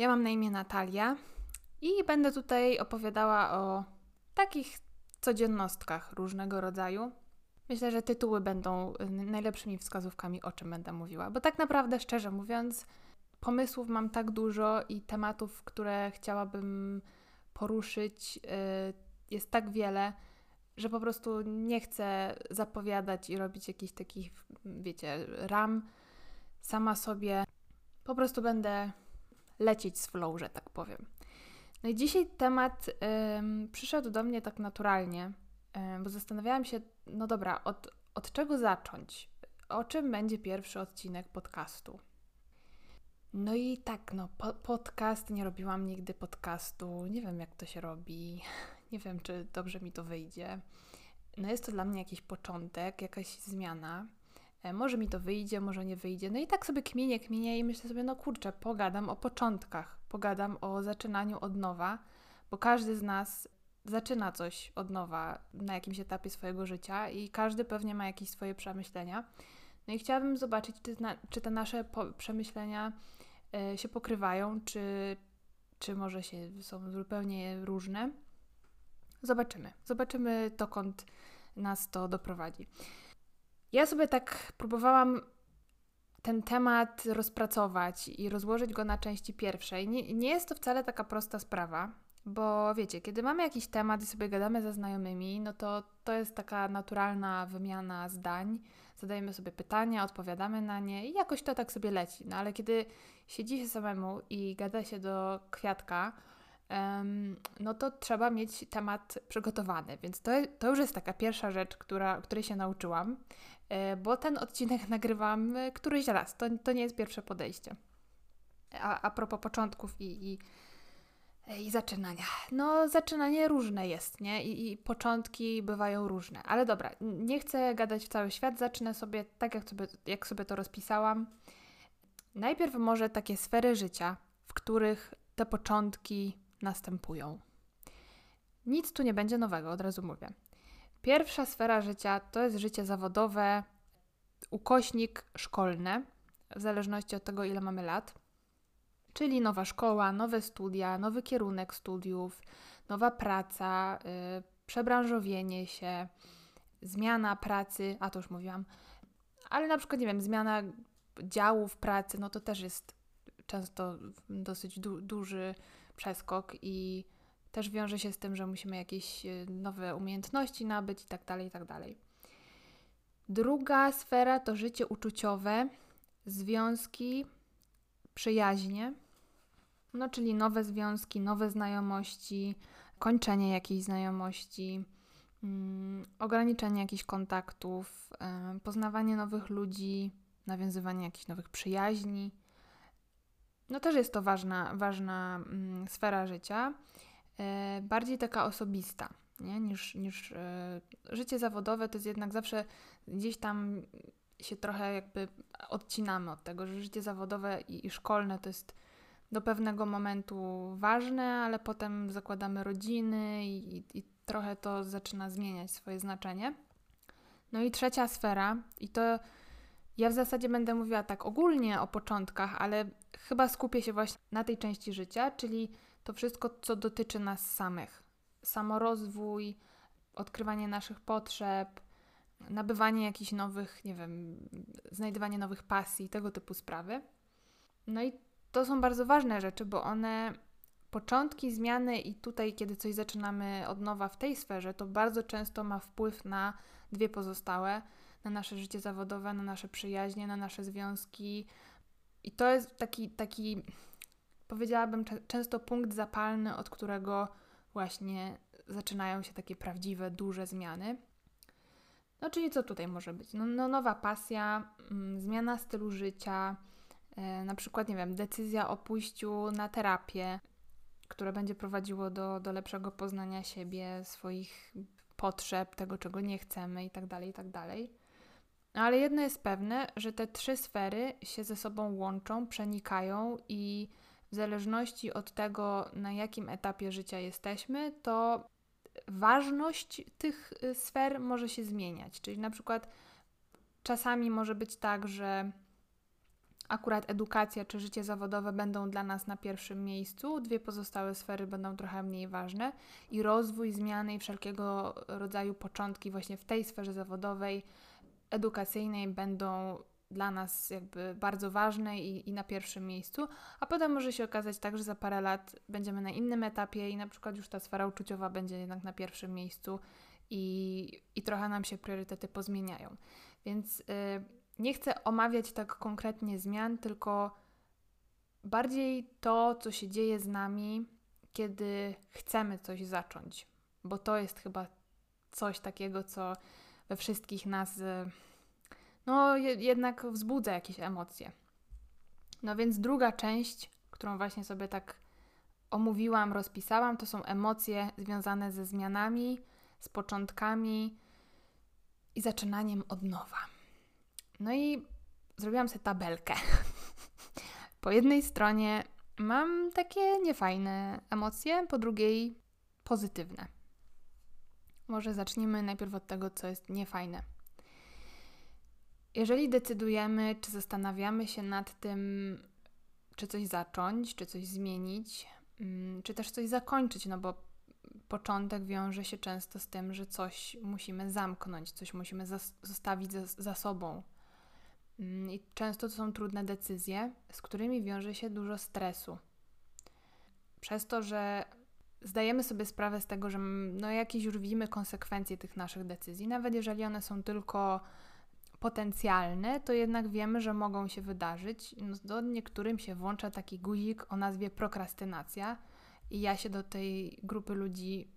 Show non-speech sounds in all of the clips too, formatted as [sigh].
Ja mam na imię Natalia i będę tutaj opowiadała o takich codziennostkach różnego rodzaju. Myślę, że tytuły będą najlepszymi wskazówkami, o czym będę mówiła, bo tak naprawdę, szczerze mówiąc, pomysłów mam tak dużo i tematów, które chciałabym poruszyć, y, jest tak wiele, że po prostu nie chcę zapowiadać i robić jakichś takich, wiecie, ram sama sobie. Po prostu będę lecieć z flow, że tak powiem. No i dzisiaj temat ym, przyszedł do mnie tak naturalnie, ym, bo zastanawiałam się, no dobra, od, od czego zacząć? O czym będzie pierwszy odcinek podcastu? No i tak, no, po, podcast, nie robiłam nigdy podcastu, nie wiem jak to się robi, [laughs] nie wiem czy dobrze mi to wyjdzie. No jest to dla mnie jakiś początek, jakaś zmiana. E, może mi to wyjdzie, może nie wyjdzie. No i tak sobie kmienię, kmienię i myślę sobie, no kurczę, pogadam o początkach, pogadam o zaczynaniu od nowa, bo każdy z nas zaczyna coś od nowa na jakimś etapie swojego życia i każdy pewnie ma jakieś swoje przemyślenia. No i chciałabym zobaczyć, czy, czy te nasze przemyślenia y, się pokrywają, czy, czy może się są zupełnie różne. Zobaczymy. Zobaczymy, dokąd nas to doprowadzi. Ja sobie tak próbowałam ten temat rozpracować i rozłożyć go na części pierwszej. Nie, nie jest to wcale taka prosta sprawa, bo wiecie, kiedy mamy jakiś temat i sobie gadamy ze znajomymi, no to to jest taka naturalna wymiana zdań. Zadajemy sobie pytania, odpowiadamy na nie i jakoś to tak sobie leci. No ale kiedy siedzi się samemu i gada się do kwiatka, no to trzeba mieć temat przygotowany. Więc to, to już jest taka pierwsza rzecz, która, której się nauczyłam, bo ten odcinek [laughs] nagrywam e, któryś raz. To, to nie jest pierwsze podejście. A, a propos początków i, i, i zaczynania. No, zaczynanie różne jest, nie? I, I początki bywają różne. Ale dobra, nie chcę gadać w cały świat, zacznę sobie tak, jak sobie, jak sobie to rozpisałam. Najpierw może takie sfery życia, w których te początki następują. Nic tu nie będzie nowego, od razu mówię. Pierwsza sfera życia to jest życie zawodowe, ukośnik szkolne, w zależności od tego, ile mamy lat. Czyli nowa szkoła, nowe studia, nowy kierunek studiów, nowa praca, yy, przebranżowienie się, zmiana pracy, a to już mówiłam, ale na przykład, nie wiem, zmiana działów pracy, no to też jest często dosyć du duży przeskok i też wiąże się z tym, że musimy jakieś e, nowe umiejętności nabyć i tak dalej, i tak dalej. Druga sfera to życie uczuciowe, związki, przyjaźnie, no czyli nowe związki, nowe znajomości, kończenie jakiejś znajomości, mm, ograniczenie jakichś kontaktów, yy, poznawanie nowych ludzi, nawiązywanie jakichś nowych przyjaźni, no też jest to ważna, ważna mm, sfera życia, bardziej taka osobista, nie? Niż, niż e, życie zawodowe to jest jednak zawsze gdzieś tam się trochę jakby odcinamy od tego, że życie zawodowe i, i szkolne to jest do pewnego momentu ważne, ale potem zakładamy rodziny i, i, i trochę to zaczyna zmieniać swoje znaczenie. No i trzecia sfera, i to ja w zasadzie będę mówiła tak ogólnie o początkach, ale chyba skupię się właśnie na tej części życia, czyli to wszystko, co dotyczy nas samych. Samorozwój, odkrywanie naszych potrzeb, nabywanie jakichś nowych, nie wiem, znajdywanie nowych pasji, tego typu sprawy. No i to są bardzo ważne rzeczy, bo one, początki zmiany i tutaj, kiedy coś zaczynamy od nowa w tej sferze, to bardzo często ma wpływ na dwie pozostałe na nasze życie zawodowe, na nasze przyjaźnie, na nasze związki. I to jest taki, taki powiedziałabym, często punkt zapalny, od którego właśnie zaczynają się takie prawdziwe, duże zmiany. No, czyli co tutaj może być? No, no nowa pasja, mm, zmiana stylu życia, e, na przykład, nie wiem, decyzja o pójściu na terapię, które będzie prowadziło do, do lepszego poznania siebie, swoich potrzeb, tego, czego nie chcemy itd., tak itd. Tak ale jedno jest pewne, że te trzy sfery się ze sobą łączą, przenikają i w zależności od tego, na jakim etapie życia jesteśmy, to ważność tych y, sfer może się zmieniać. Czyli na przykład czasami może być tak, że akurat edukacja czy życie zawodowe będą dla nas na pierwszym miejscu, dwie pozostałe sfery będą trochę mniej ważne i rozwój, zmiany i wszelkiego rodzaju początki właśnie w tej sferze zawodowej, edukacyjnej będą dla nas jakby bardzo ważne i, i na pierwszym miejscu, a potem może się okazać tak, że za parę lat będziemy na innym etapie i na przykład już ta sfera uczuciowa będzie jednak na pierwszym miejscu i, i trochę nam się priorytety pozmieniają. Więc yy, nie chcę omawiać tak konkretnie zmian, tylko bardziej to, co się dzieje z nami, kiedy chcemy coś zacząć, bo to jest chyba coś takiego, co we wszystkich nas. Yy, no jednak wzbudza jakieś emocje. No więc druga część, którą właśnie sobie tak omówiłam, rozpisałam, to są emocje związane ze zmianami, z początkami i zaczynaniem od nowa. No i zrobiłam sobie tabelkę. [laughs] po jednej stronie mam takie niefajne emocje, po drugiej pozytywne. Może zacznijmy najpierw od tego, co jest niefajne. Jeżeli decydujemy, czy zastanawiamy się nad tym, czy coś zacząć, czy coś zmienić, mm, czy też coś zakończyć, no bo początek wiąże się często z tym, że coś musimy zamknąć, coś musimy zostawić za, za sobą. Mm, I często to są trudne decyzje, z którymi wiąże się dużo stresu. Przez to, że zdajemy sobie sprawę z tego, że no jakieś już widzimy konsekwencje tych naszych decyzji, nawet jeżeli one są tylko potencjalne, to jednak wiemy, że mogą się wydarzyć. No, do niektórym się włącza taki guzik o nazwie prokrastynacja i ja się do tej grupy ludzi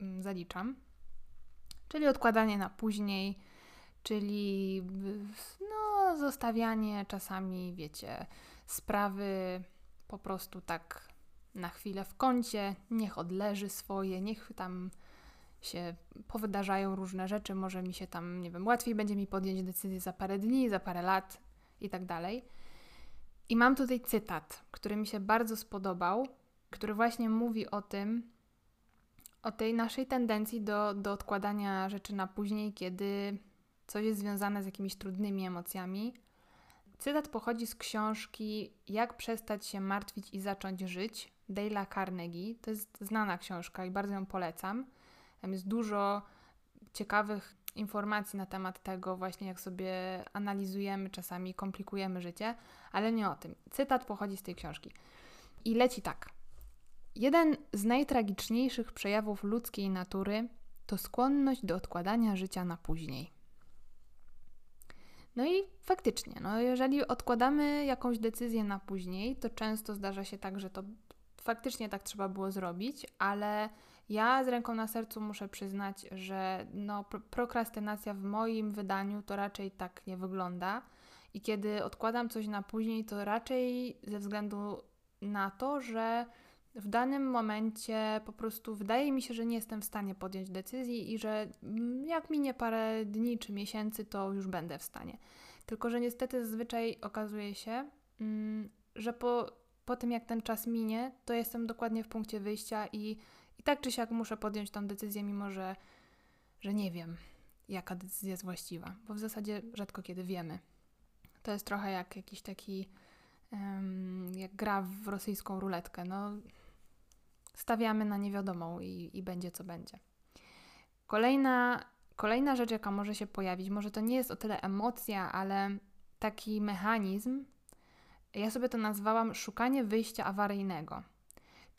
mm, zaliczam. Czyli odkładanie na później, czyli no, zostawianie czasami, wiecie, sprawy po prostu tak na chwilę w kącie, niech odleży swoje, niech tam się powydarzają różne rzeczy, może mi się tam, nie wiem, łatwiej będzie mi podjąć decyzję za parę dni, za parę lat i tak dalej. I mam tutaj cytat, który mi się bardzo spodobał, który właśnie mówi o tym, o tej naszej tendencji do, do odkładania rzeczy na później, kiedy coś jest związane z jakimiś trudnymi emocjami. Cytat pochodzi z książki Jak przestać się martwić i zacząć żyć Dale'a Carnegie. To jest znana książka i bardzo ją polecam. Tam jest dużo ciekawych informacji na temat tego, właśnie jak sobie analizujemy, czasami komplikujemy życie, ale nie o tym. Cytat pochodzi z tej książki. I leci tak. Jeden z najtragiczniejszych przejawów ludzkiej natury to skłonność do odkładania życia na później. No i faktycznie, no jeżeli odkładamy jakąś decyzję na później, to często zdarza się tak, że to faktycznie tak trzeba było zrobić, ale ja z ręką na sercu muszę przyznać, że no, prokrastynacja w moim wydaniu to raczej tak nie wygląda. I kiedy odkładam coś na później, to raczej ze względu na to, że w danym momencie po prostu wydaje mi się, że nie jestem w stanie podjąć decyzji i że mm, jak minie parę dni czy miesięcy, to już będę w stanie. Tylko, że niestety zazwyczaj okazuje się, mm, że po, po tym jak ten czas minie, to jestem dokładnie w punkcie wyjścia i i tak czy siak muszę podjąć tą decyzję, mimo że, że nie wiem, jaka decyzja jest właściwa, bo w zasadzie rzadko kiedy wiemy. To jest trochę jak jakiś taki, um, jak gra w rosyjską ruletkę. No, stawiamy na niewiadomą i, i będzie co będzie. Kolejna, kolejna rzecz, jaka może się pojawić, może to nie jest o tyle emocja, ale taki mechanizm, ja sobie to nazwałam szukanie wyjścia awaryjnego.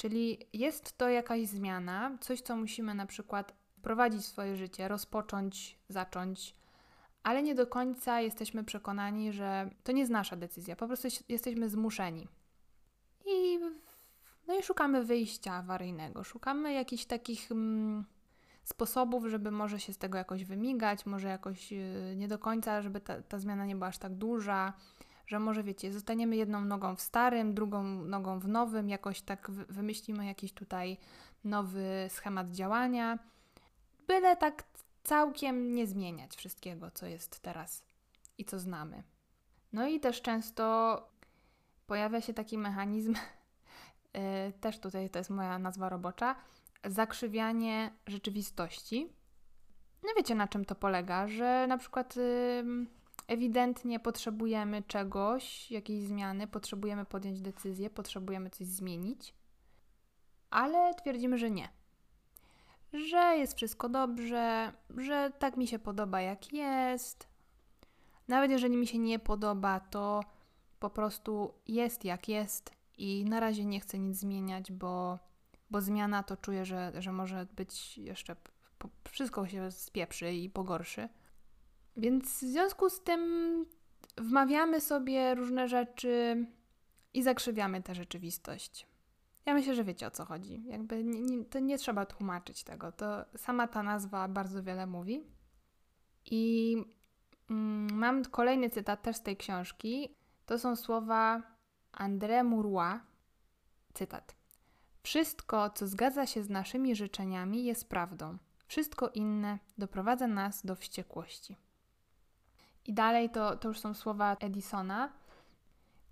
Czyli jest to jakaś zmiana, coś, co musimy na przykład wprowadzić w swoje życie, rozpocząć, zacząć, ale nie do końca jesteśmy przekonani, że to nie jest nasza decyzja, po prostu jesteśmy zmuszeni. I, no i szukamy wyjścia awaryjnego, szukamy jakichś takich mm, sposobów, żeby może się z tego jakoś wymigać, może jakoś yy, nie do końca, żeby ta, ta zmiana nie była aż tak duża że może wiecie, zostaniemy jedną nogą w starym, drugą nogą w nowym, jakoś tak wymyślimy jakiś tutaj nowy schemat działania, byle tak całkiem nie zmieniać wszystkiego, co jest teraz i co znamy. No i też często pojawia się taki mechanizm, yy, [laughs] też tutaj to jest moja nazwa robocza, zakrzywianie rzeczywistości. No wiecie na czym to polega, że na przykład yy, ewidentnie potrzebujemy czegoś, jakiejś zmiany, potrzebujemy podjąć decyzję, potrzebujemy coś zmienić, ale twierdzimy, że nie. Że jest wszystko dobrze, że tak mi się podoba, jak jest. Nawet jeżeli mi się nie podoba, to po prostu jest jak jest i na razie nie chcę nic zmieniać, bo, bo zmiana to czuję, że, że może być jeszcze. Wszystko się spieprzy i pogorszy. Więc w związku z tym wmawiamy sobie różne rzeczy i zakrzywiamy tę rzeczywistość. Ja myślę, że wiecie o co chodzi. Jakby nie, nie, to nie trzeba tłumaczyć tego. To sama ta nazwa bardzo wiele mówi. I mm, mam kolejny cytat też z tej książki. To są słowa André Mourois. Cytat. Wszystko, co zgadza się z naszymi życzeniami, jest prawdą. Wszystko inne doprowadza nas do wściekłości. I dalej to, to już są słowa Edisona.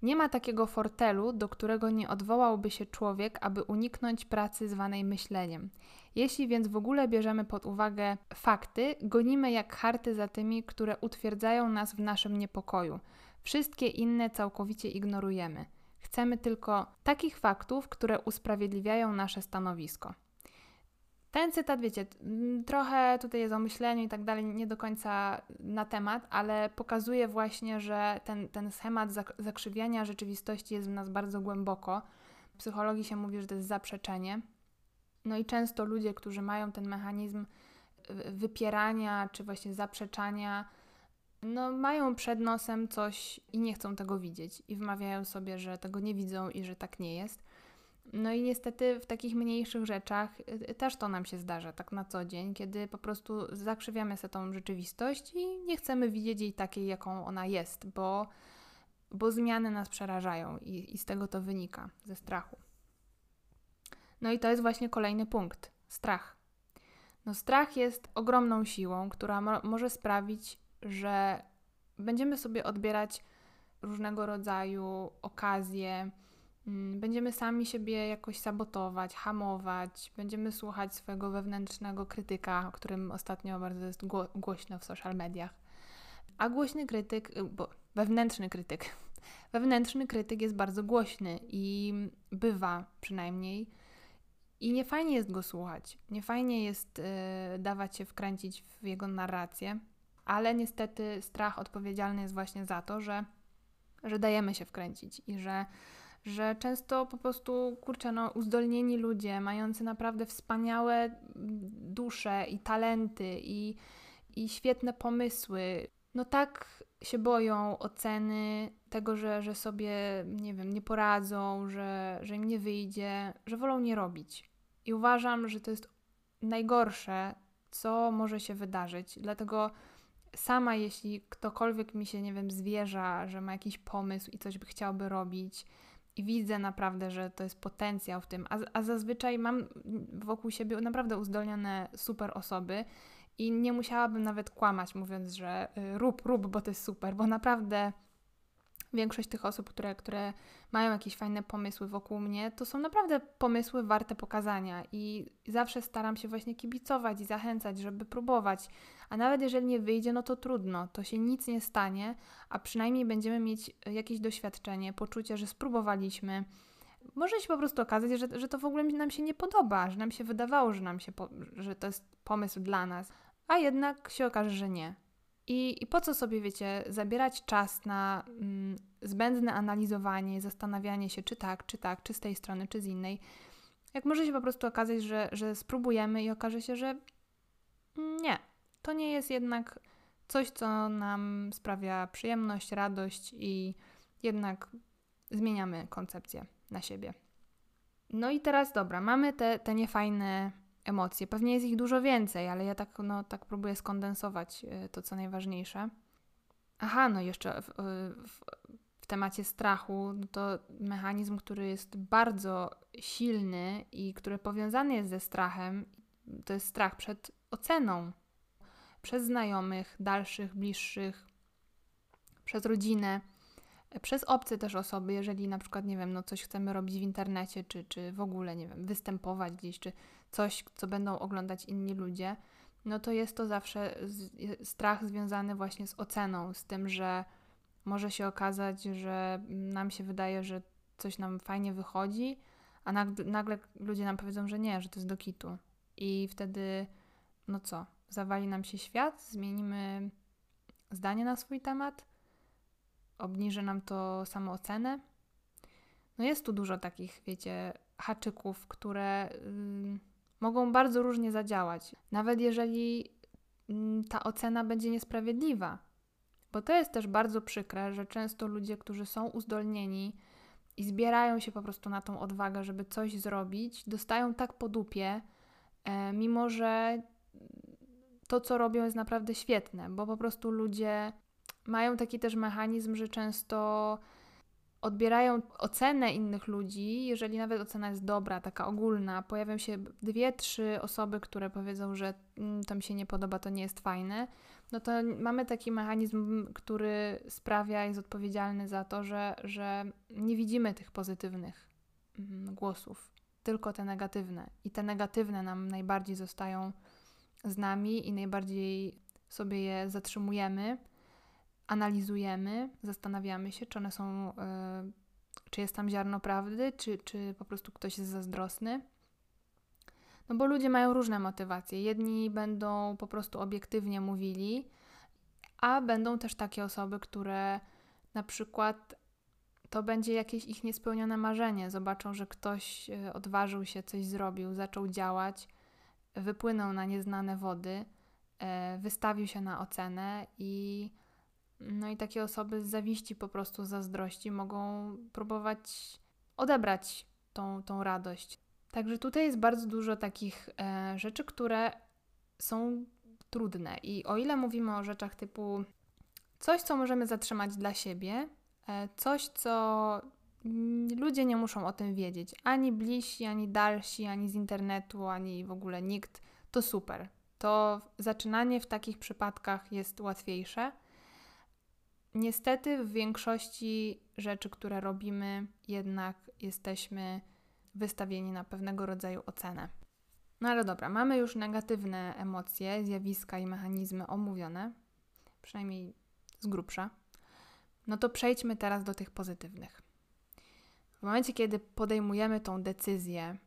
Nie ma takiego fortelu, do którego nie odwołałby się człowiek, aby uniknąć pracy zwanej myśleniem. Jeśli więc w ogóle bierzemy pod uwagę fakty, gonimy jak harty za tymi, które utwierdzają nas w naszym niepokoju. Wszystkie inne całkowicie ignorujemy. Chcemy tylko takich faktów, które usprawiedliwiają nasze stanowisko. Ten cytat, wiecie, trochę tutaj jest o myśleniu i tak dalej, nie do końca na temat, ale pokazuje właśnie, że ten, ten schemat zakrzywiania rzeczywistości jest w nas bardzo głęboko. W psychologii się mówi, że to jest zaprzeczenie. No i często ludzie, którzy mają ten mechanizm wypierania czy właśnie zaprzeczania, no mają przed nosem coś i nie chcą tego widzieć i wmawiają sobie, że tego nie widzą i że tak nie jest. No i niestety w takich mniejszych rzeczach y, y, też to nam się zdarza tak na co dzień, kiedy po prostu zakrzywiamy sobie tą rzeczywistość i nie chcemy widzieć jej takiej, jaką ona jest, bo, bo zmiany nas przerażają i, i z tego to wynika, ze strachu. No i to jest właśnie kolejny punkt strach. No, strach jest ogromną siłą, która mo może sprawić, że będziemy sobie odbierać różnego rodzaju okazje, będziemy sami siebie jakoś sabotować, hamować, będziemy słuchać swojego wewnętrznego krytyka, o którym ostatnio bardzo jest głośno w social mediach. A głośny krytyk, y, bo wewnętrzny krytyk, [laughs] wewnętrzny krytyk jest bardzo głośny i bywa przynajmniej. I nie fajnie jest go słuchać, nie fajnie jest yy, dawać się wkręcić w jego narrację, ale niestety strach odpowiedzialny jest właśnie za to, że, że dajemy się wkręcić i że że często po prostu, kurczę, no, uzdolnieni ludzie, mający naprawdę wspaniałe dusze i talenty i, i świetne pomysły, no tak się boją oceny tego, że, że sobie, nie wiem, nie poradzą, że, że im nie wyjdzie, że wolą nie robić. I uważam, że to jest najgorsze, co może się wydarzyć. Dlatego sama, jeśli ktokolwiek mi się, nie wiem, zwierza, że ma jakiś pomysł i coś by chciałby robić, i widzę naprawdę, że to jest potencjał w tym. A, a zazwyczaj mam wokół siebie naprawdę uzdolnione super osoby i nie musiałabym nawet kłamać, mówiąc, że y, rób, rób, bo to jest super, bo naprawdę większość tych osób, które, które mają jakieś fajne pomysły wokół mnie, to są naprawdę pomysły warte pokazania i zawsze staram się właśnie kibicować i zachęcać, żeby próbować. A nawet jeżeli nie wyjdzie, no to trudno, to się nic nie stanie, a przynajmniej będziemy mieć jakieś doświadczenie, poczucie, że spróbowaliśmy. Może się po prostu okazać, że, że to w ogóle nam się nie podoba, że nam się wydawało, że, nam się po, że to jest pomysł dla nas, a jednak się okaże, że nie. I, I po co sobie, wiecie, zabierać czas na mm, zbędne analizowanie, zastanawianie się, czy tak, czy tak, czy z tej strony, czy z innej, jak może się po prostu okazać, że, że spróbujemy i okaże się, że nie, to nie jest jednak coś, co nam sprawia przyjemność, radość i jednak zmieniamy koncepcję na siebie. No i teraz dobra, mamy te, te niefajne emocje. Pewnie jest ich dużo więcej, ale ja tak, no, tak próbuję skondensować e, to, co najważniejsze. Aha, no jeszcze w, e, w, w temacie strachu, no to mechanizm, który jest bardzo silny i który powiązany jest ze strachem, to jest strach przed oceną. Przez znajomych, dalszych, bliższych, przez rodzinę przez obce też osoby, jeżeli na przykład, nie wiem, no coś chcemy robić w internecie, czy, czy w ogóle, nie wiem, występować gdzieś, czy coś, co będą oglądać inni ludzie, no to jest to zawsze strach związany właśnie z oceną, z tym, że może się okazać, że nam się wydaje, że coś nam fajnie wychodzi, a nagle ludzie nam powiedzą, że nie, że to jest do kitu. I wtedy, no co, zawali nam się świat, zmienimy zdanie na swój temat, obniży nam to samoocenę. No jest tu dużo takich, wiecie, haczyków, które y, mogą bardzo różnie zadziałać. Nawet jeżeli y, ta ocena będzie niesprawiedliwa. Bo to jest też bardzo przykre, że często ludzie, którzy są uzdolnieni i zbierają się po prostu na tą odwagę, żeby coś zrobić, dostają tak po dupie, e, mimo że to, co robią, jest naprawdę świetne, bo po prostu ludzie mają taki też mechanizm, że często odbierają ocenę innych ludzi, jeżeli nawet ocena jest dobra, taka ogólna, pojawią się dwie, trzy osoby, które powiedzą, że mm, to mi się nie podoba, to nie jest fajne, no to mamy taki mechanizm, który sprawia, jest odpowiedzialny za to, że, że nie widzimy tych pozytywnych mm, głosów, tylko te negatywne. I te negatywne nam najbardziej zostają z nami i najbardziej sobie je zatrzymujemy, analizujemy, zastanawiamy się, czy one są, yy, czy jest tam ziarno prawdy, czy, czy po prostu ktoś jest zazdrosny. No bo ludzie mają różne motywacje. Jedni będą po prostu obiektywnie mówili, a będą też takie osoby, które na przykład to będzie jakieś ich niespełnione marzenie. Zobaczą, że ktoś e, odważył się, coś zrobił, zaczął działać, wypłynął na nieznane wody, e, wystawił się na ocenę i no i takie osoby z zawiści, po prostu zazdrości mogą próbować odebrać tą, tą radość. Także tutaj jest bardzo dużo takich e, rzeczy, które są trudne. I o ile mówimy o rzeczach typu coś, co możemy zatrzymać dla siebie, e, coś, co ludzie nie muszą o tym wiedzieć, ani bliżsi, ani dalsi, ani z internetu, ani w ogóle nikt, to super. To zaczynanie w takich przypadkach jest łatwiejsze. Niestety, w większości rzeczy, które robimy, jednak jesteśmy wystawieni na pewnego rodzaju ocenę. No ale dobra, mamy już negatywne emocje, zjawiska i mechanizmy omówione, przynajmniej z grubsza. No to przejdźmy teraz do tych pozytywnych. W momencie, kiedy podejmujemy tą decyzję,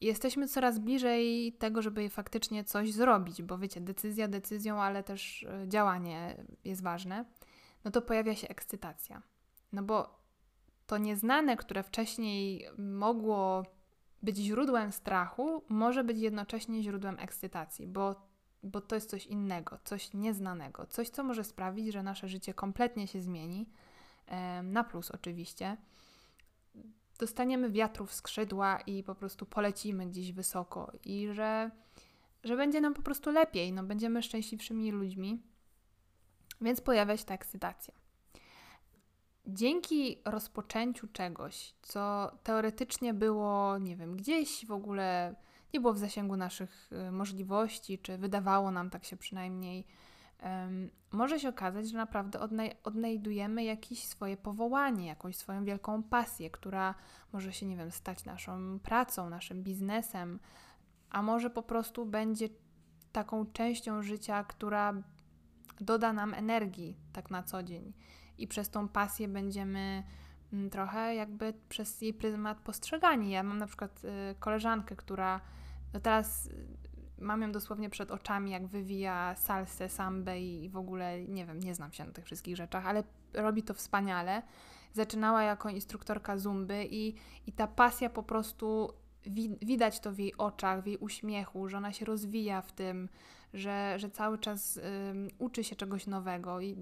jesteśmy coraz bliżej tego, żeby faktycznie coś zrobić, bo wiecie, decyzja decyzją, ale też e, działanie jest ważne, no to pojawia się ekscytacja. No bo to nieznane, które wcześniej mogło być źródłem strachu, może być jednocześnie źródłem ekscytacji, bo, bo to jest coś innego, coś nieznanego, coś, co może sprawić, że nasze życie kompletnie się zmieni, na plus oczywiście. Dostaniemy wiatru w skrzydła i po prostu polecimy gdzieś wysoko, i że, że będzie nam po prostu lepiej, no będziemy szczęśliwszymi ludźmi, więc pojawia się ta ekscytacja. Dzięki rozpoczęciu czegoś, co teoretycznie było, nie wiem, gdzieś w ogóle nie było w zasięgu naszych y, możliwości, czy wydawało nam tak się przynajmniej, może się okazać, że naprawdę odnaj- odnajdujemy jakieś swoje powołanie, jakąś swoją wielką pasję, która może się, nie wiem, stać naszą pracą, naszym biznesem, a może po prostu będzie taką częścią życia, która doda nam energii tak na co dzień i przez tą pasję będziemy mm, trochę jakby przez jej pryzmat postrzegani. Ja mam na przykład y, koleżankę, która no teraz mam ją dosłownie przed oczami, jak wywija salsę, sambę i w ogóle nie wiem, nie znam się na tych wszystkich rzeczach, ale robi to wspaniale. Zaczynała jako instruktorka zumby i, i ta pasja po prostu wi widać to w jej oczach, w jej uśmiechu, że ona się rozwija w tym, że, że cały czas y, uczy się czegoś nowego i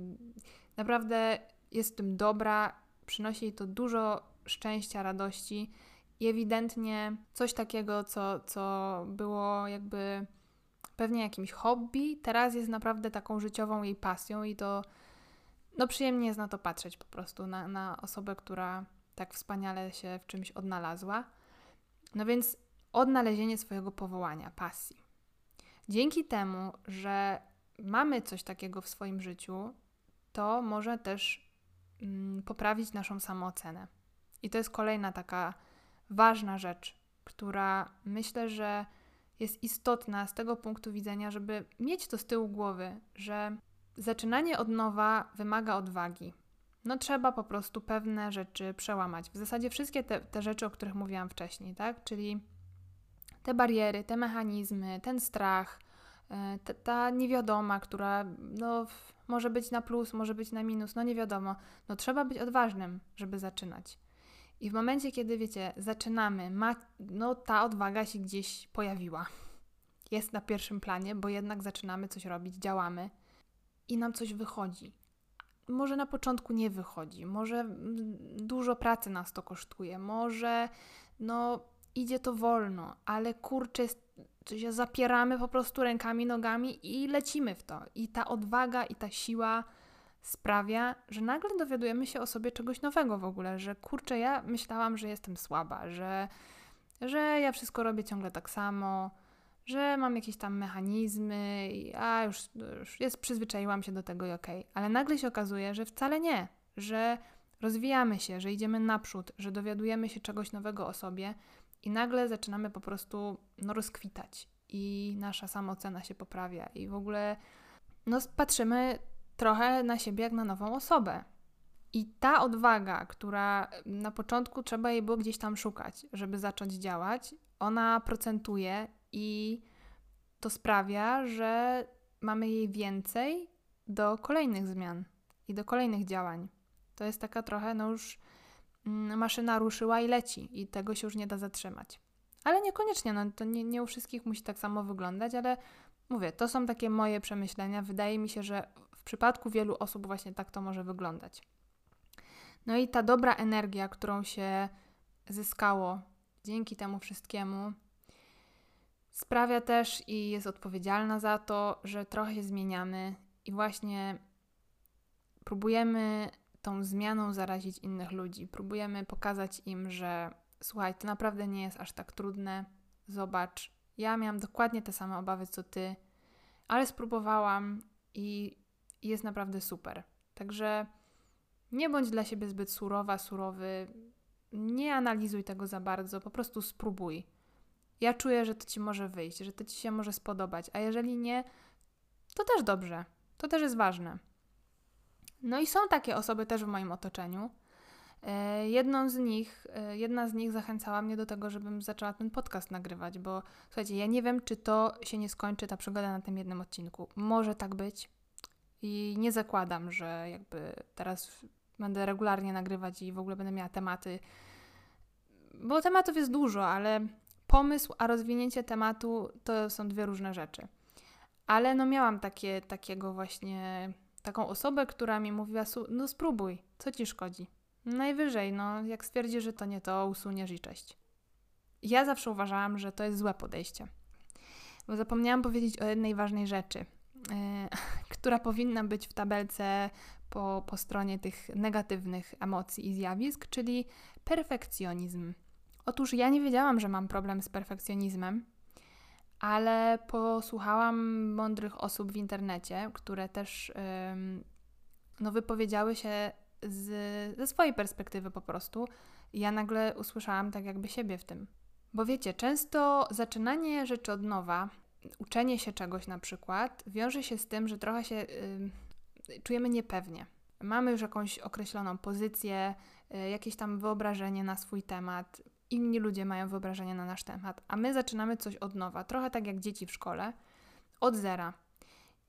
Naprawdę jest w tym dobra, przynosi jej to dużo szczęścia, radości i ewidentnie coś takiego, co, co było jakby pewnie jakimś hobby, teraz jest naprawdę taką życiową jej pasją i to no przyjemnie jest na to patrzeć po prostu, na, na osobę, która tak wspaniale się w czymś odnalazła. No więc odnalezienie swojego powołania, pasji. Dzięki temu, że mamy coś takiego w swoim życiu, to może też mm, poprawić naszą samoocenę. I to jest kolejna taka ważna rzecz, która myślę, że jest istotna z tego punktu widzenia, żeby mieć to z tyłu głowy, że zaczynanie od nowa wymaga odwagi. No trzeba po prostu pewne rzeczy przełamać. W zasadzie wszystkie te, te rzeczy, o których mówiłam wcześniej, tak? Czyli te bariery, te mechanizmy, ten strach, e, ta, ta niewiadoma, która no, może być na plus, może być na minus, no nie wiadomo. No trzeba być odważnym, żeby zaczynać. I w momencie, kiedy wiecie, zaczynamy, ma, no ta odwaga się gdzieś pojawiła. Jest na pierwszym planie, bo jednak zaczynamy coś robić, działamy i nam coś wychodzi. Może na początku nie wychodzi, może dużo pracy nas to kosztuje, może no idzie to wolno, ale kurczę, się zapieramy po prostu rękami, nogami i lecimy w to. I ta odwaga i ta siła sprawia, że nagle dowiadujemy się o sobie czegoś nowego w ogóle, że kurczę, ja myślałam, że jestem słaba, że, że ja wszystko robię ciągle tak samo, że mam jakieś tam mechanizmy, a już, już jest, przyzwyczaiłam się do tego i okej. Okay. Ale nagle się okazuje, że wcale nie, że rozwijamy się, że idziemy naprzód, że dowiadujemy się czegoś nowego o sobie i nagle zaczynamy po prostu no, rozkwitać i nasza samoocena się poprawia i w ogóle no, patrzymy trochę na siebie jak na nową osobę. I ta odwaga, która na początku trzeba jej było gdzieś tam szukać, żeby zacząć działać, ona procentuje i to sprawia, że mamy jej więcej do kolejnych zmian i do kolejnych działań. To jest taka trochę, no już mm, maszyna ruszyła i leci, i tego się już nie da zatrzymać. Ale niekoniecznie, no to nie, nie u wszystkich musi tak samo wyglądać, ale mówię, to są takie moje przemyślenia. Wydaje mi się, że przypadku wielu osób właśnie tak to może wyglądać. No i ta dobra energia, którą się zyskało dzięki temu wszystkiemu, sprawia też i jest odpowiedzialna za to, że trochę się zmieniamy i właśnie próbujemy tą zmianą zarazić innych ludzi. Próbujemy pokazać im, że słuchaj, to naprawdę nie jest aż tak trudne. Zobacz, ja miałam dokładnie te same obawy co ty, ale spróbowałam i jest naprawdę super. Także nie bądź dla siebie zbyt surowa, surowy. Nie analizuj tego za bardzo, po prostu spróbuj. Ja czuję, że to ci może wyjść, że to ci się może spodobać, a jeżeli nie, to też dobrze. To też jest ważne. No i są takie osoby też w moim otoczeniu. E, jedną z nich, e, jedna z nich zachęcała mnie do tego, żebym zaczęła ten podcast nagrywać, bo słuchajcie, ja nie wiem, czy to się nie skończy, ta przygoda na tym jednym odcinku. Może tak być i nie zakładam, że jakby teraz będę regularnie nagrywać i w ogóle będę miała tematy, bo tematów jest dużo, ale pomysł, a rozwinięcie tematu to są dwie różne rzeczy. Ale no miałam takie, takiego właśnie, taką osobę, która mi mówiła, no spróbuj, co ci szkodzi? Najwyżej, no jak stwierdzi, że to nie to, usuniesz i cześć. Ja zawsze uważałam, że to jest złe podejście. Bo zapomniałam powiedzieć o jednej ważnej rzeczy, yy, która powinna być w tabelce po, po stronie tych negatywnych emocji i zjawisk, czyli perfekcjonizm. Otóż ja nie wiedziałam, że mam problem z perfekcjonizmem, ale posłuchałam mądrych osób w internecie, które też yy, no, wypowiedziały się z, ze swojej perspektywy po prostu. I ja nagle usłyszałam tak jakby siebie w tym. Bo wiecie, często zaczynanie rzeczy od nowa, uczenie się czegoś na przykład, wiąże się z tym, że trochę się yy, czujemy niepewnie. Mamy już jakąś określoną pozycję, yy, jakieś tam wyobrażenie na swój temat. Inni ludzie mają wyobrażenie na nasz temat, a my zaczynamy coś od nowa, trochę tak jak dzieci w szkole, od zera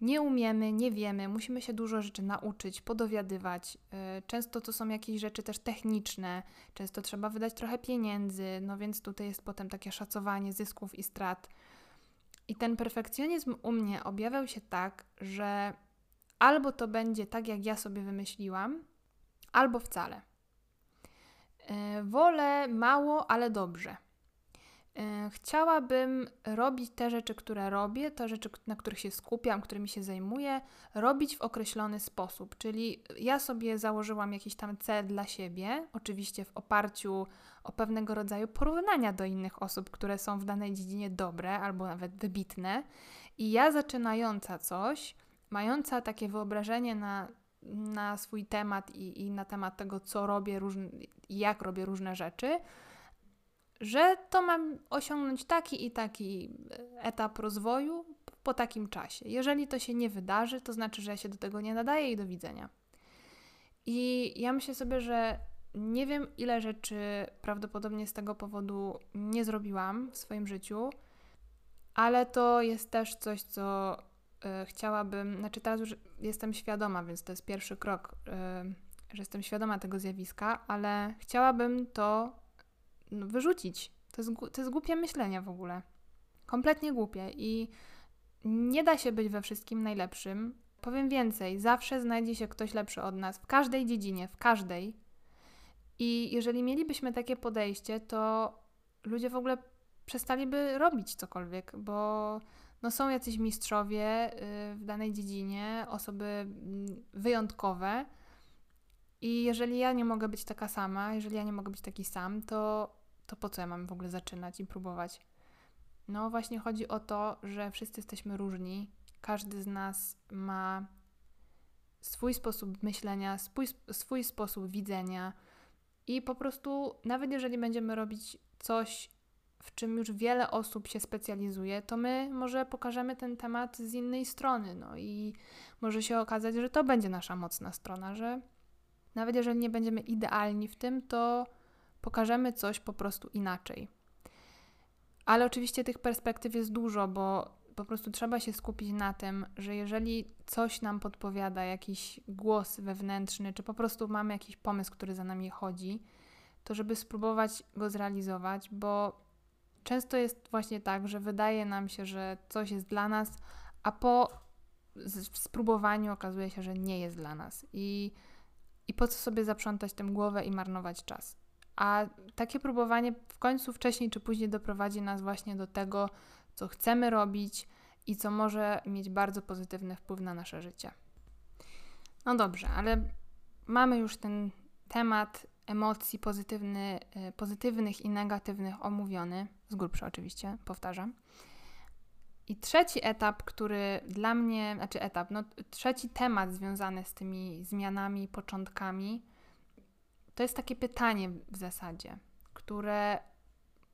nie umiemy, nie wiemy, musimy się dużo rzeczy nauczyć, podowiadywać. Y, często to są jakieś rzeczy też techniczne, często trzeba wydać trochę pieniędzy, no więc tutaj jest potem takie szacowanie zysków i strat. I ten perfekcjonizm u mnie objawiał się tak, że albo to będzie tak, jak ja sobie wymyśliłam, albo wcale. Y, wolę mało, ale dobrze. E, chciałabym robić te rzeczy, które robię, te rzeczy, na których się skupiam, którymi się zajmuję, robić w określony sposób. Czyli ja sobie założyłam jakiś tam cel dla siebie, oczywiście w oparciu o pewnego rodzaju porównania do innych osób, które są w danej dziedzinie dobre albo nawet wybitne. I ja zaczynająca coś, mająca takie wyobrażenie na, na swój temat i, i na temat tego, co robię, różne, jak robię różne rzeczy, że to mam osiągnąć taki i taki etap rozwoju po takim czasie. Jeżeli to się nie wydarzy, to znaczy, że ja się do tego nie nadaję i do widzenia. I ja myślę sobie, że nie wiem, ile rzeczy prawdopodobnie z tego powodu nie zrobiżyłam w swoim życiu, ale to jest też coś, co y, chciałabym. Znaczy, teraz już jestem świadoma, więc to jest pierwszy krok, y, że jestem świadoma tego zjawiska, ale chciałabym to no, wyrzucić. To jest, to jest głupie myślenie w ogóle. Kompletnie głupie i nie da się być we wszystkim najlepszym. Powiem więcej, zawsze znajdzie się ktoś lepszy od nas w każdej dziedzinie, w każdej. I jeżeli mielibyśmy takie podejście, to ludzie w ogóle przestaliby robić cokolwiek, bo no są jacyś mistrzowie y, w danej dziedzinie, osoby mm, wyjątkowe. I jeżeli ja nie mogę być taka sama, jeżeli ja nie mogę być taki sam, to, to po co ja mam w ogóle zaczynać i próbować? No właśnie chodzi o to, że wszyscy jesteśmy różni. Każdy z nas ma swój sposób myślenia, swój, swój sposób widzenia. I po prostu, nawet jeżeli będziemy robić coś, w czym już wiele osób się specjalizuje, to my może pokażemy ten temat z innej strony. No i może się okazać, że to będzie nasza mocna strona, że nawet jeżeli nie będziemy idealni w tym, to pokażemy coś po prostu inaczej. Ale oczywiście tych perspektyw jest dużo, bo po prostu trzeba się skupić na tym, że jeżeli coś nam podpowiada, jakiś głos wewnętrzny, czy po prostu mamy jakiś pomysł, który za nami chodzi, to żeby spróbować go zrealizować, bo często jest właśnie tak, że wydaje nam się, że coś jest dla nas, a po spróbowaniu okazuje się, że nie jest dla nas. I, i po co sobie zaprzątać tym głowę i marnować czas? A takie próbowanie w końcu wcześniej czy później doprowadzi nas właśnie do tego, co chcemy robić i co może mieć bardzo pozytywny wpływ na nasze życie. No dobrze, ale mamy już ten temat emocji pozytywny, y, pozytywnych i negatywnych omówiony, z grubsza oczywiście, powtarzam. I trzeci etap, który dla mnie, znaczy etap, no trzeci temat związany z tymi zmianami, początkami, to jest takie pytanie w zasadzie, które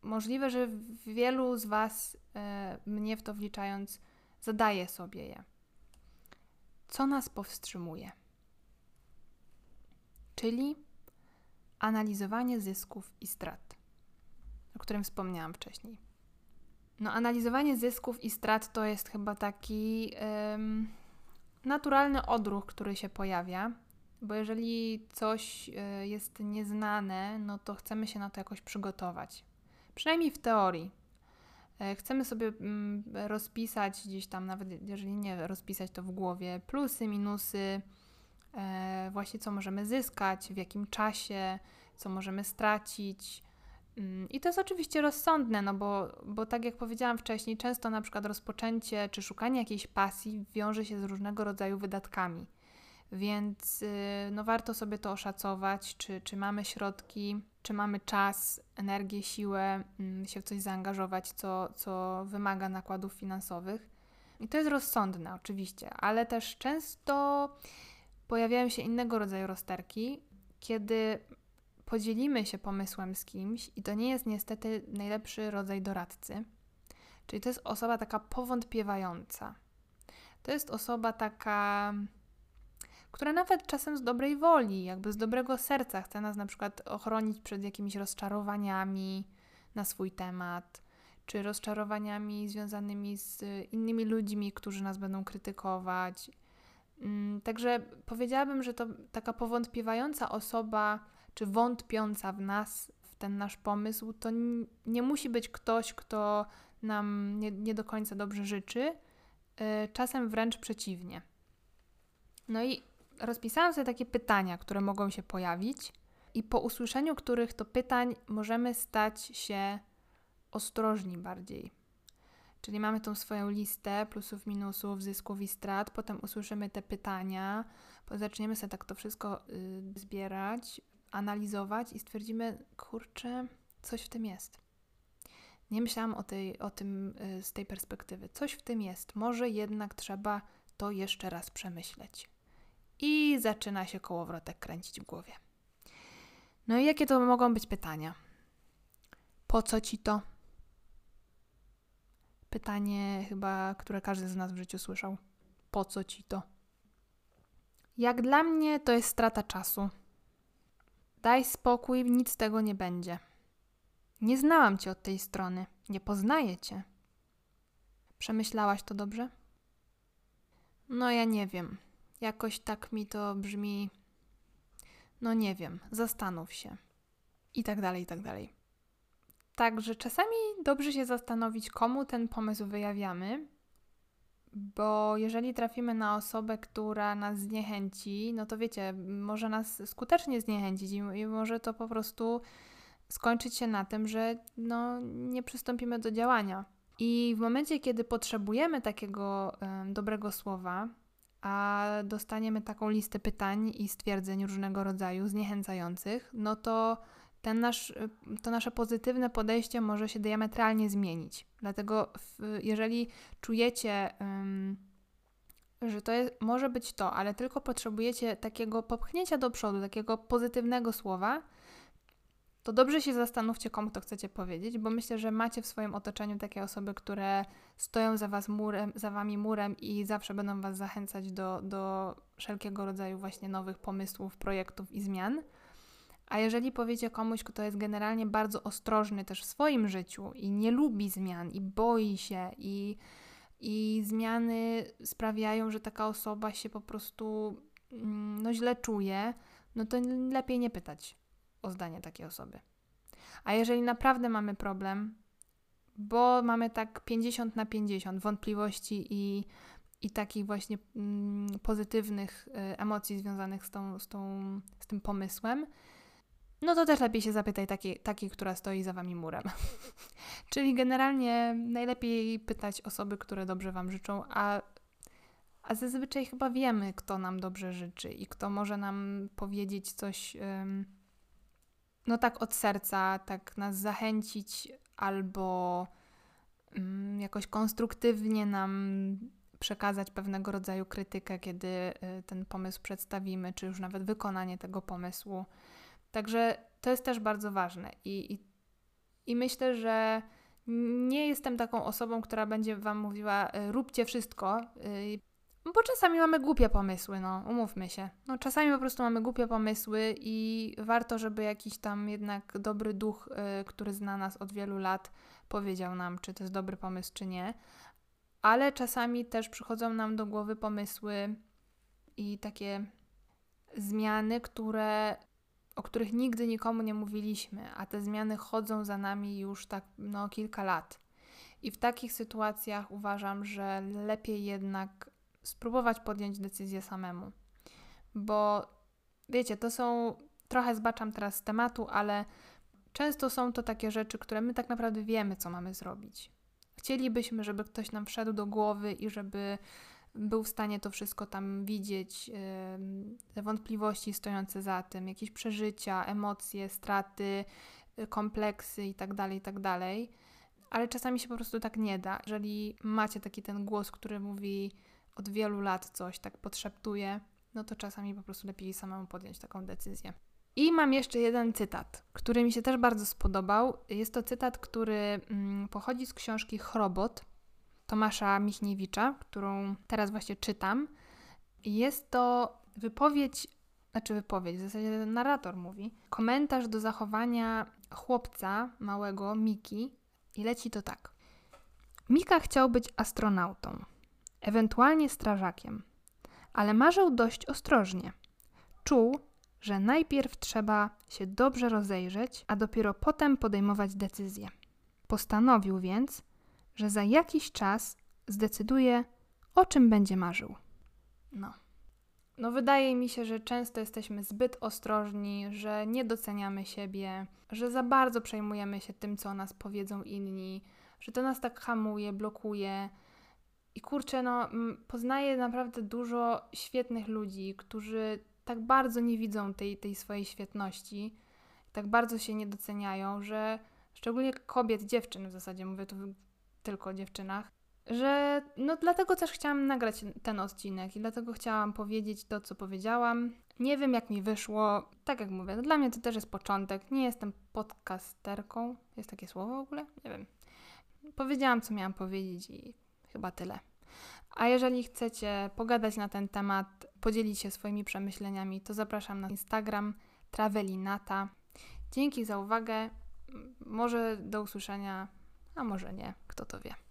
możliwe, że wielu z Was, e, mnie w to wliczając, zadaje sobie je. Co nas powstrzymuje? Czyli analizowanie zysków i strat, o którym wspomniałam wcześniej. No, analizowanie zysków i strat to jest chyba taki naturalny odruch, który się pojawia bo jeżeli coś e, jest nieznane, no to chcemy się na to jakoś przygotować. Przynajmniej w teorii. E, chcemy sobie mm, rozpisać gdzieś tam, nawet jeżeli nie rozpisać to w głowie, plusy, minusy, e, właśnie co możemy zyskać, w jakim czasie, co możemy stracić. Mm, I to jest oczywiście rozsądne, no bo, bo tak jak powiedziałam wcześniej, często na przykład rozpoczęcie czy szukanie jakiejś pasji wiąże się z różnego rodzaju wydatkami. Więc y, no warto sobie to oszacować, czy, czy mamy środki, czy mamy czas, energię, siłę mm, się w coś zaangażować, co, co wymaga nakładów finansowych. I to jest rozsądne, oczywiście, ale też często pojawiają się innego rodzaju rozterki, kiedy podzielimy się pomysłem z kimś, i to nie jest niestety najlepszy rodzaj doradcy. Czyli to jest osoba taka powątpiewająca. To jest osoba taka która nawet czasem z dobrej woli, jakby z dobrego serca chce nas na przykład ochronić przed jakimiś rozczarowaniami na swój temat, czy rozczarowaniami związanymi z innymi ludźmi, którzy nas będą krytykować. Mm, także powiedziałabym, że to taka powątpiewająca osoba, czy wątpiąca w nas, w ten nasz pomysł, to nie musi być ktoś, kto nam nie, nie do końca dobrze życzy, y, czasem wręcz przeciwnie. No i rozpisałam sobie takie pytania, które mogą się pojawić, i po usłyszeniu których to pytań możemy stać się ostrożni bardziej. Czyli mamy tą swoją listę plusów, minusów, zysków i strat, potem usłyszymy te pytania, zaczniemy sobie tak to wszystko y, zbierać, analizować i stwierdzimy, kurczę, coś w tym jest. Nie myślałam o, tej, o tym y, z tej perspektywy. Coś w tym jest. Może jednak trzeba to jeszcze raz przemyśleć i zaczyna się kołowrotek kręcić w głowie. No i jakie to mogą być pytania? Po co ci to? Pytanie chyba, które każdy z nas w życiu słyszał. Po co ci to? Jak dla mnie to jest strata czasu. Daj spokój, nic z tego nie będzie. Nie znałam cię od tej strony, nie poznaję cię. Przemyślałaś to dobrze? No ja nie wiem. Jakoś tak mi to brzmi. No nie wiem, zastanów się. I tak dalej, i tak dalej. Także czasami dobrze się zastanowić, komu ten pomysł wyjawiamy, bo jeżeli trafimy na osobę, która nas zniechęci, no to wiecie, może nas skutecznie zniechęcić i może to po prostu skończyć się na tym, że no, nie przystąpimy do działania. I w momencie, kiedy potrzebujemy takiego y, dobrego słowa, a dostaniemy taką listę pytań i stwierdzeń różnego rodzaju zniechęcających, no to ten nasz, y, to nasze pozytywne podejście może się diametralnie zmienić. Dlatego, w, jeżeli czujecie, um, że to jest, może być to, ale tylko potrzebujecie takiego popchnięcia do przodu, takiego pozytywnego słowa, to dobrze się zastanówcie, komu to chcecie powiedzieć, bo myślę, że macie w swoim otoczeniu takie osoby, które stoją za, was murem, za wami murem i zawsze będą was zachęcać do, do wszelkiego rodzaju właśnie nowych pomysłów, projektów i zmian. A jeżeli powiecie komuś, kto jest generalnie bardzo ostrożny też w swoim życiu i nie lubi zmian i boi się i, i zmiany sprawiają, że taka osoba się po prostu mm, no, źle czuje, no to lepiej nie pytać o zdanie takiej osoby. A jeżeli naprawdę mamy problem, bo mamy tak 50 na 50 wątpliwości i, i takich właśnie mm, pozytywnych y, emocji związanych z, tą, z, tą, z tym pomysłem, no to też lepiej się zapytaj takiej, takiej która stoi za wami murem. [laughs] Czyli generalnie najlepiej pytać osoby, które dobrze wam życzą, a, a zazwyczaj chyba wiemy, kto nam dobrze życzy i kto może nam powiedzieć coś, no tak od serca, tak nas zachęcić albo um, jakoś konstruktywnie nam przekazać pewnego rodzaju krytykę, kiedy y, ten pomysł przedstawimy, czy już nawet wykonanie tego pomysłu. Także to jest też bardzo ważne i, i, i myślę, że nie jestem taką osobą, która będzie Wam mówiła, y, róbcie wszystko, y, bo czasami mamy głupie pomysły, no, umówmy się. No, czasami po prostu mamy głupie pomysły i warto, żeby jakiś tam jednak dobry duch, y, który zna nas od wielu lat, powiedział nam, czy to jest dobry pomysł, czy nie. Ale czasami też przychodzą nam do głowy pomysły i takie zmiany, które o których nigdy nikomu nie mówiliśmy, a te zmiany chodzą za nami już tak no, kilka lat. I w takich sytuacjach uważam, że lepiej jednak spróbować podjąć decyzję samemu. Bo wiecie, to są trochę zbaczam teraz z tematu, ale często są to takie rzeczy, które my tak naprawdę wiemy, co mamy zrobić. Chcielibyśmy, żeby ktoś nam wszedł do głowy i żeby był w stanie to wszystko tam widzieć, te wątpliwości stojące za tym, jakieś przeżycia, emocje, straty, y, kompleksy itd., tak itd. Tak Ale czasami się po prostu tak nie da. Jeżeli macie taki ten głos, który mówi od wielu lat coś, tak podszeptuje, no to czasami po prostu lepiej samemu podjąć taką decyzję. I mam jeszcze jeden cytat, który mi się też bardzo spodobał. Jest to cytat, który mm, pochodzi z książki Chrobot Tomasza Michniewicza, którą teraz właśnie czytam. Jest to wypowiedź, znaczy wypowiedź, w zasadzie narrator mówi, komentarz do zachowania chłopca małego, Miki, i leci to tak. Mika chciał być astronautą, ewentualnie strażakiem, ale marzył dość ostrożnie. Czuł, że najpierw trzeba się dobrze rozejrzeć, a dopiero potem podejmować decyzje. Postanowił więc, że za jakiś czas zdecyduje, o czym będzie marzył. No. No, wydaje mi się, że często jesteśmy zbyt ostrożni, że nie doceniamy siebie, że za bardzo przejmujemy się tym, co o nas powiedzą inni, że to nas tak hamuje, blokuje. I kurczę, no, poznaję naprawdę dużo świetnych ludzi, którzy tak bardzo nie widzą tej, tej swojej świetności, tak bardzo się nie doceniają, że szczególnie kobiet, dziewczyn w zasadzie, mówię tu tylko o dziewczynach, że no dlatego też chciałam nagrać ten odcinek i dlatego chciałam powiedzieć to, co powiedziałam. Nie wiem, jak mi wyszło. Tak jak mówię, no dla mnie to też jest początek. Nie jestem podcasterką. Jest takie słowo w ogóle? Nie wiem. Powiedziałam, co miałam powiedzieć i chyba tyle. A jeżeli chcecie pogadać na ten temat, podzielić się swoimi przemyśleniami, to zapraszam na Instagram Travelinata. Dzięki za uwagę. Może do usłyszenia, a może nie, kto to wie.